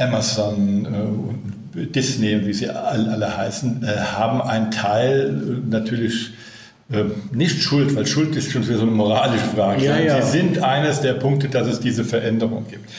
Amazon und Disney, wie sie alle heißen, haben einen Teil natürlich ähm, nicht Schuld, weil Schuld ist schon so eine moralische Frage. Ja, ja. Sie sind eines der Punkte, dass es diese Veränderung gibt.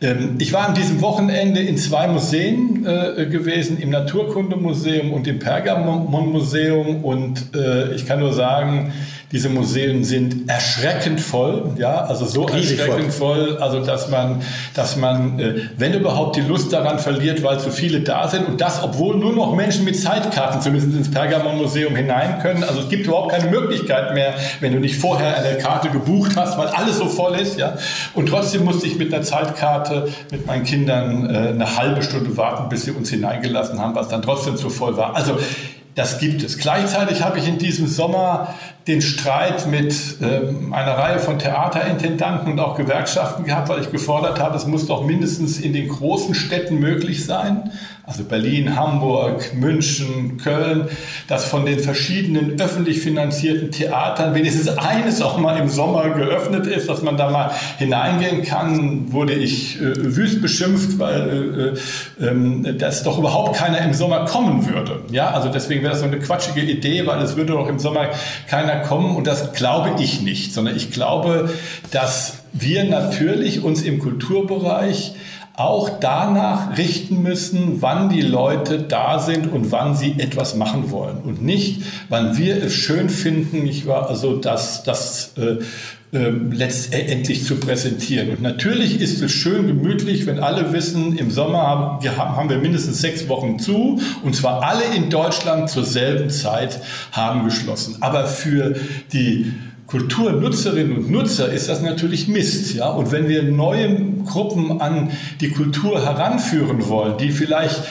Ähm, ich war an diesem Wochenende in zwei Museen äh, gewesen, im Naturkundemuseum und im Pergamon-Museum und äh, ich kann nur sagen, diese Museen sind erschreckend voll, ja, also so Riesig erschreckend voll, also dass man, dass man, äh, wenn überhaupt die Lust daran verliert, weil zu viele da sind und das, obwohl nur noch Menschen mit Zeitkarten zumindest ins Pergamon-Museum hinein können. Also es gibt überhaupt keine Möglichkeit mehr, wenn du nicht vorher eine Karte gebucht hast, weil alles so voll ist, ja. Und trotzdem musste ich mit einer Zeitkarte mit meinen Kindern äh, eine halbe Stunde warten, bis sie uns hineingelassen haben, was dann trotzdem zu voll war. Also das gibt es. Gleichzeitig habe ich in diesem Sommer den Streit mit ähm, einer Reihe von Theaterintendanten und auch Gewerkschaften gehabt, weil ich gefordert habe, es muss doch mindestens in den großen Städten möglich sein, also Berlin, Hamburg, München, Köln, dass von den verschiedenen öffentlich finanzierten Theatern wenigstens eines auch mal im Sommer geöffnet ist, dass man da mal hineingehen kann, wurde ich äh, wüst beschimpft, weil äh, äh, dass doch überhaupt keiner im Sommer kommen würde. Ja, also deswegen wäre das so eine quatschige Idee, weil es würde doch im Sommer keiner kommen und das glaube ich nicht, sondern ich glaube, dass wir natürlich uns im Kulturbereich auch danach richten müssen, wann die Leute da sind und wann sie etwas machen wollen und nicht, wann wir es schön finden, nicht wahr? Also das, das äh, äh, letztendlich zu präsentieren. Und natürlich ist es schön gemütlich, wenn alle wissen, im Sommer haben, haben wir mindestens sechs Wochen zu und zwar alle in Deutschland zur selben Zeit haben geschlossen. Aber für die Kulturnutzerinnen und Nutzer ist das natürlich Mist. Ja? Und wenn wir neue Gruppen an die Kultur heranführen wollen, die vielleicht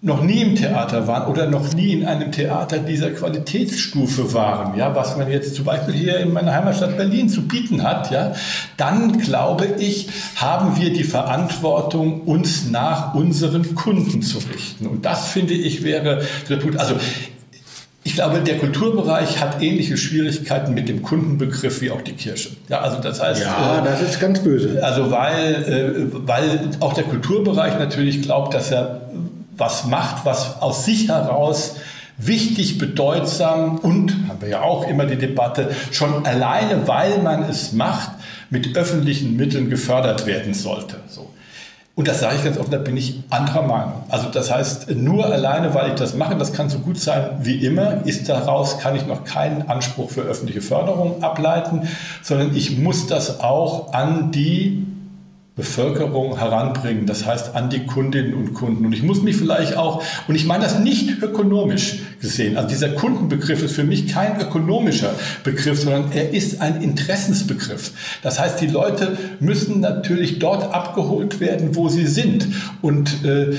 noch nie im Theater waren oder noch nie in einem Theater dieser Qualitätsstufe waren, ja, was man jetzt zum Beispiel hier in meiner Heimatstadt Berlin zu bieten hat, ja, dann glaube ich, haben wir die Verantwortung, uns nach unseren Kunden zu richten. Und das finde ich wäre der Punkt. Also ich glaube, der Kulturbereich hat ähnliche Schwierigkeiten mit dem Kundenbegriff wie auch die Kirche. Ja, also das heißt, ja, äh, das ist ganz böse. Also weil, äh, weil auch der Kulturbereich natürlich glaubt, dass er was macht, was aus sich heraus wichtig, bedeutsam und, haben wir ja auch immer die Debatte, schon alleine, weil man es macht, mit öffentlichen Mitteln gefördert werden sollte. Und das sage ich ganz offen, da bin ich anderer Meinung. Also das heißt, nur alleine, weil ich das mache, das kann so gut sein wie immer, ist daraus, kann ich noch keinen Anspruch für öffentliche Förderung ableiten, sondern ich muss das auch an die Bevölkerung heranbringen, das heißt an die Kundinnen und Kunden. Und ich muss mich vielleicht auch, und ich meine das nicht ökonomisch gesehen, also dieser Kundenbegriff ist für mich kein ökonomischer Begriff, sondern er ist ein Interessensbegriff. Das heißt, die Leute müssen natürlich dort abgeholt werden, wo sie sind. Und äh,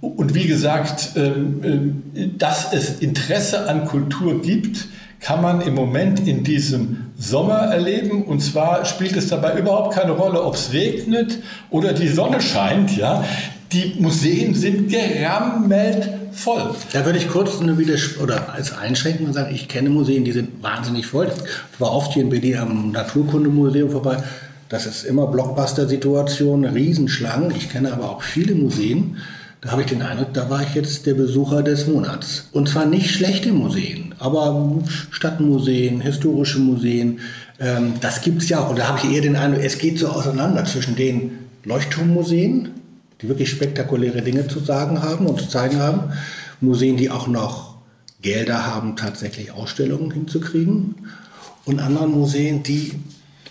und wie gesagt, ähm, äh, dass es Interesse an Kultur gibt, kann man im Moment in diesem Sommer erleben. Und zwar spielt es dabei überhaupt keine Rolle, ob es regnet oder die Sonne scheint. Ja? Die Museen sind gerammelt voll. Da würde ich kurz eine Widers oder als Einschränkung sagen, ich kenne Museen, die sind wahnsinnig voll. Ich war oft hier in Berlin am Naturkundemuseum vorbei. Das ist immer Blockbuster-Situation, Riesenschlangen. Ich kenne aber auch viele Museen. Da habe ich den Eindruck, da war ich jetzt der Besucher des Monats. Und zwar nicht schlechte Museen, aber Stadtmuseen, historische Museen. Ähm, das gibt es ja auch. Und da habe ich eher den Eindruck, es geht so auseinander zwischen den Leuchtturmmuseen, die wirklich spektakuläre Dinge zu sagen haben und zu zeigen haben. Museen, die auch noch Gelder haben, tatsächlich Ausstellungen hinzukriegen. Und anderen Museen, die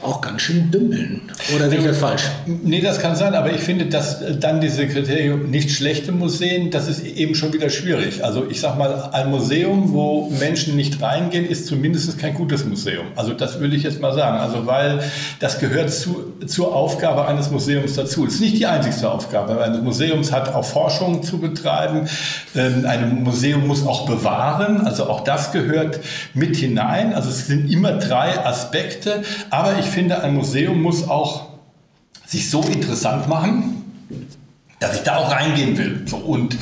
auch ganz schön dümpeln. Oder sehe ich das falsch? Nee, das kann sein, aber ich finde, dass dann diese Kriterien nicht schlechte Museen, das ist eben schon wieder schwierig. Also ich sage mal, ein Museum, wo Menschen nicht reingehen, ist zumindest kein gutes Museum. Also das will ich jetzt mal sagen. Also weil das gehört zu, zur Aufgabe eines Museums dazu. Es ist nicht die einzigste Aufgabe. Ein Museum hat auch Forschung zu betreiben. Ähm, ein Museum muss auch bewahren. Also auch das gehört mit hinein. Also es sind immer drei Aspekte. Aber ich finde, ein Museum muss auch sich so interessant machen, dass ich da auch reingehen will. So, und,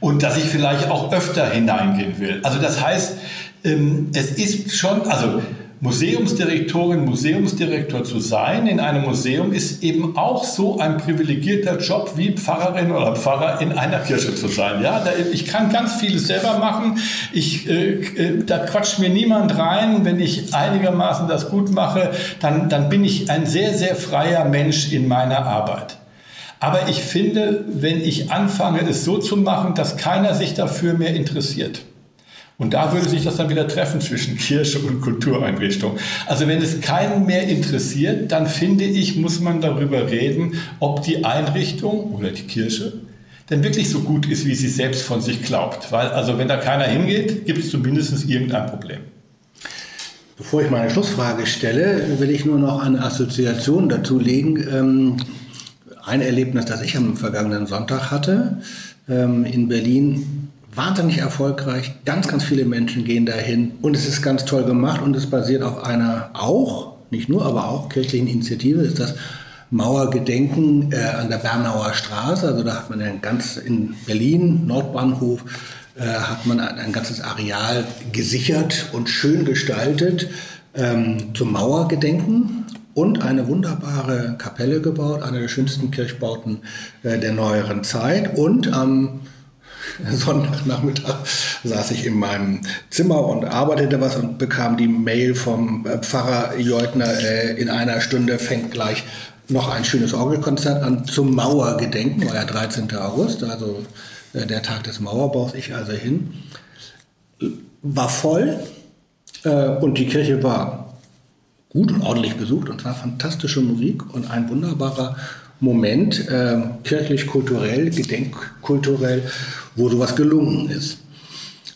und dass ich vielleicht auch öfter hineingehen will. Also das heißt, ähm, es ist schon, also Museumsdirektorin, Museumsdirektor zu sein in einem Museum ist eben auch so ein privilegierter Job wie Pfarrerin oder Pfarrer in einer Kirche zu sein. Ja, da, ich kann ganz vieles selber machen. Ich, äh, äh, da quatscht mir niemand rein. Wenn ich einigermaßen das gut mache, dann, dann bin ich ein sehr, sehr freier Mensch in meiner Arbeit. Aber ich finde, wenn ich anfange, es so zu machen, dass keiner sich dafür mehr interessiert, und da würde sich das dann wieder treffen zwischen Kirche und Kultureinrichtung. Also wenn es keinen mehr interessiert, dann finde ich, muss man darüber reden, ob die Einrichtung oder die Kirche denn wirklich so gut ist, wie sie selbst von sich glaubt. Weil also wenn da keiner hingeht, gibt es zumindest irgendein Problem. Bevor ich meine Schlussfrage stelle, will ich nur noch eine Assoziation dazu legen. Ähm, ein Erlebnis, das ich am vergangenen Sonntag hatte ähm, in Berlin wahnsinnig erfolgreich. Ganz, ganz viele Menschen gehen dahin und es ist ganz toll gemacht und es basiert auf einer auch, nicht nur, aber auch kirchlichen Initiative, ist das Mauergedenken äh, an der Bernauer Straße. Also da hat man ein ganz in Berlin, Nordbahnhof, äh, hat man ein, ein, ganzes Areal gesichert und schön gestaltet ähm, zum Mauergedenken und eine wunderbare Kapelle gebaut, eine der schönsten Kirchbauten äh, der neueren Zeit und am ähm, Sonntagnachmittag saß ich in meinem Zimmer und arbeitete was und bekam die Mail vom äh, Pfarrer Jeutner, äh, in einer Stunde fängt gleich noch ein schönes Orgelkonzert an zum Mauergedenken, war ja 13. August, also äh, der Tag des Mauerbaus, ich also hin. War voll und die Kirche war gut und ordentlich besucht und zwar fantastische Musik und ein wunderbarer Moment, äh, kirchlich-kulturell, gedenkkulturell, wo sowas gelungen ist.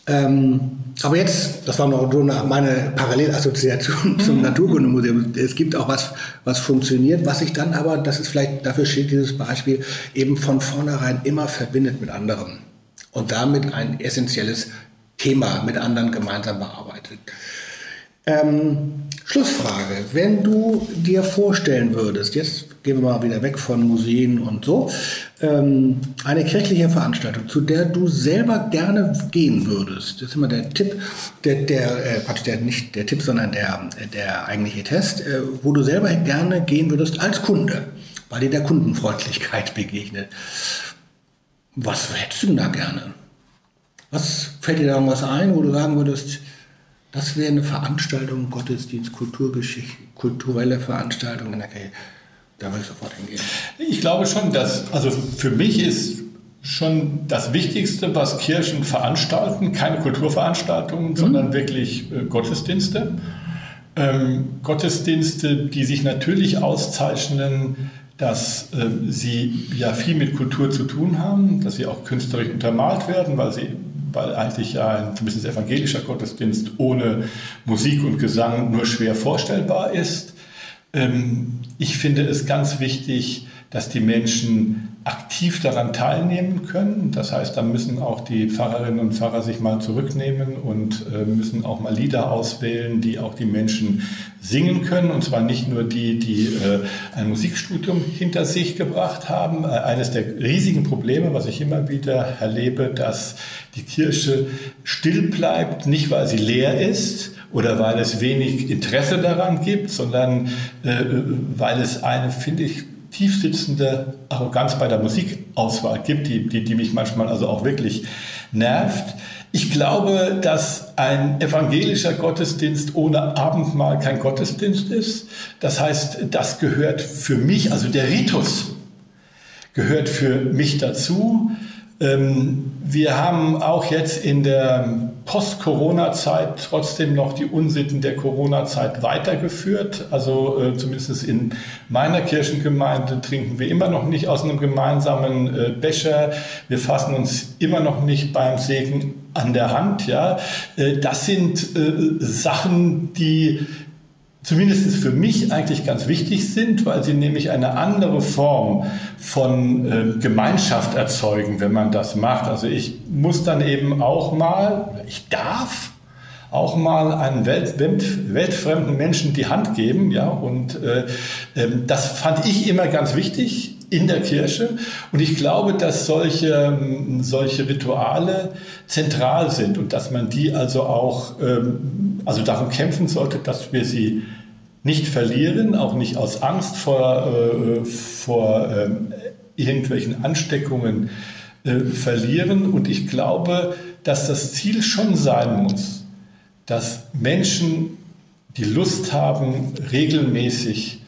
Ähm, aber jetzt, das war noch so meine Parallelassoziation zum mhm. Naturkundemuseum. Es gibt auch was, was funktioniert, was sich dann aber, das ist vielleicht, dafür steht dieses Beispiel, eben von vornherein immer verbindet mit anderen und damit ein essentielles Thema mit anderen gemeinsam bearbeitet. Ähm, Schlussfrage. Wenn du dir vorstellen würdest, jetzt gehen wir mal wieder weg von Museen und so, ähm, eine kirchliche Veranstaltung, zu der du selber gerne gehen würdest, das ist immer der Tipp, der, der, äh, der nicht der Tipp, sondern der, der eigentliche Test, äh, wo du selber gerne gehen würdest als Kunde, weil dir der Kundenfreundlichkeit begegnet. Was hättest du denn da gerne? Was fällt dir da irgendwas ein, wo du sagen würdest, das wäre eine Veranstaltung, Gottesdienst, Kulturgeschichte, kulturelle Veranstaltung in der Kirche. Da würde ich sofort hingehen. Ich glaube schon, dass, also für mich ist schon das Wichtigste, was Kirchen veranstalten, keine Kulturveranstaltungen, mhm. sondern wirklich äh, Gottesdienste. Ähm, Gottesdienste, die sich natürlich auszeichnen, dass äh, sie ja viel mit Kultur zu tun haben, dass sie auch künstlerisch untermalt werden, weil sie weil eigentlich ein zumindest evangelischer Gottesdienst ohne Musik und Gesang nur schwer vorstellbar ist. Ähm, ich finde es ganz wichtig, dass die Menschen aktiv daran teilnehmen können. Das heißt, da müssen auch die Pfarrerinnen und Pfarrer sich mal zurücknehmen und äh, müssen auch mal Lieder auswählen, die auch die Menschen singen können. Und zwar nicht nur die, die äh, ein Musikstudium hinter sich gebracht haben. Äh, eines der riesigen Probleme, was ich immer wieder erlebe, dass die Kirche still bleibt, nicht weil sie leer ist, oder weil es wenig Interesse daran gibt, sondern äh, weil es eine, finde ich, tiefsitzende Arroganz bei der Musikauswahl gibt, die, die, die mich manchmal also auch wirklich nervt. Ich glaube, dass ein evangelischer Gottesdienst ohne Abendmahl kein Gottesdienst ist. Das heißt, das gehört für mich, also der Ritus gehört für mich dazu. Ähm, wir haben auch jetzt in der Post-Corona-Zeit trotzdem noch die Unsitten der Corona-Zeit weitergeführt. Also äh, zumindest in meiner Kirchengemeinde trinken wir immer noch nicht aus einem gemeinsamen äh, Becher. Wir fassen uns immer noch nicht beim Segen an der Hand. Ja, äh, das sind äh, Sachen, die zumindest für mich eigentlich ganz wichtig sind, weil sie nämlich eine andere Form von äh, Gemeinschaft erzeugen, wenn man das macht. Also ich muss dann eben auch mal, ich darf auch mal einen welt, welt, weltfremden Menschen die Hand geben, ja, und äh, äh, das fand ich immer ganz wichtig in der Kirche. Und ich glaube, dass solche, ähm, solche Rituale zentral sind und dass man die also auch, ähm, also darum kämpfen sollte, dass wir sie nicht verlieren, auch nicht aus Angst vor, äh, vor äh, irgendwelchen Ansteckungen äh, verlieren. Und ich glaube, dass das Ziel schon sein muss, dass Menschen die Lust haben, regelmäßig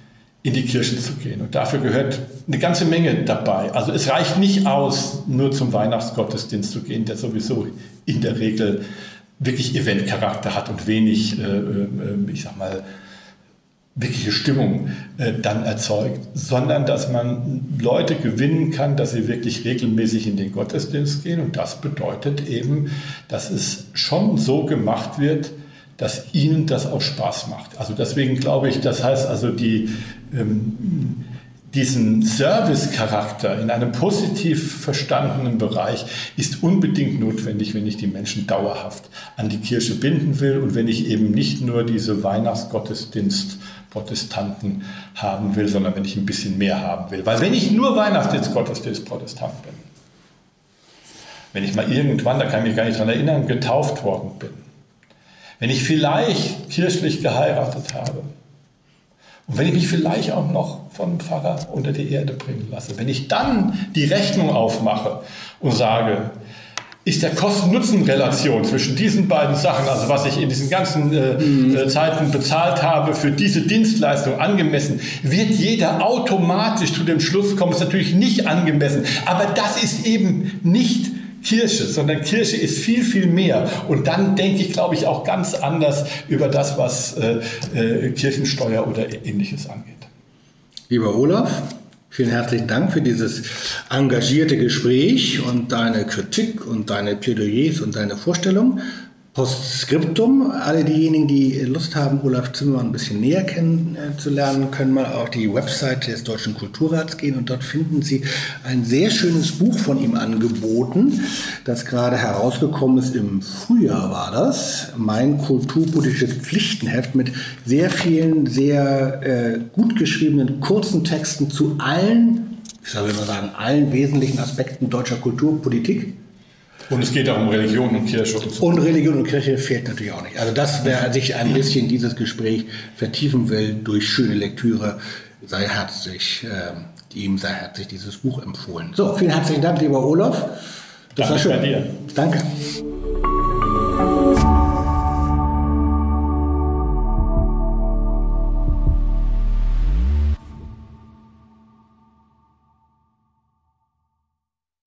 in die Kirche zu gehen. Und dafür gehört eine ganze Menge dabei. Also es reicht nicht aus, nur zum Weihnachtsgottesdienst zu gehen, der sowieso in der Regel wirklich Eventcharakter hat und wenig, äh, äh, ich sag mal, wirkliche Stimmung äh, dann erzeugt, sondern dass man Leute gewinnen kann, dass sie wirklich regelmäßig in den Gottesdienst gehen. Und das bedeutet eben, dass es schon so gemacht wird, dass ihnen das auch Spaß macht. Also deswegen glaube ich, das heißt also die, ähm, diesen Service-Charakter in einem positiv verstandenen Bereich ist unbedingt notwendig, wenn ich die Menschen dauerhaft an die Kirche binden will und wenn ich eben nicht nur diese Weihnachtsgottesdienst Protestanten haben will, sondern wenn ich ein bisschen mehr haben will. Weil wenn ich nur Weihnachtsdienst Protestant bin, wenn ich mal irgendwann, da kann ich mich gar nicht daran erinnern, getauft worden bin, wenn ich vielleicht kirchlich geheiratet habe und wenn ich mich vielleicht auch noch vom Pfarrer unter die Erde bringen lasse, wenn ich dann die Rechnung aufmache und sage, ist der Kosten-Nutzen-Relation zwischen diesen beiden Sachen, also was ich in diesen ganzen äh, mhm. Äh, Zeiten bezahlt habe, für diese Dienstleistung angemessen, wird jeder automatisch zu dem Schluss kommen, ist natürlich nicht angemessen. Aber das ist eben nicht Kirche, sondern Kirche ist viel, viel mehr. Und dann denke ich, glaube ich, auch ganz anders über das, was äh, äh, Kirchensteuer oder ähnliches angeht. Lieber Olaf, Vielen herzlichen Dank für dieses engagierte Gespräch und deine Kritik und deine Plädoyers und deine Vorstellung. Postskriptum. Alle diejenigen, die Lust haben, Olaf Zimmermann ein bisschen näher kennenzulernen, können mal auf die Website des Deutschen Kulturrats gehen und dort finden Sie ein sehr schönes Buch von ihm angeboten, das gerade herausgekommen ist. Im Frühjahr war das. Mein kulturpolitisches Pflichtenheft mit sehr vielen, sehr äh, gut geschriebenen kurzen Texten zu allen, ich soll mal sagen, allen wesentlichen Aspekten deutscher Kulturpolitik. Und es geht auch um Religion und Kirche und so. Und Religion und Kirche fehlt natürlich auch nicht. Also das, wer sich ein bisschen dieses Gespräch vertiefen will durch schöne Lektüre, sei herzlich, äh, ihm sei herzlich dieses Buch empfohlen. So, vielen herzlichen Dank, lieber Olaf. Das Danke war schön. Bei dir. Danke.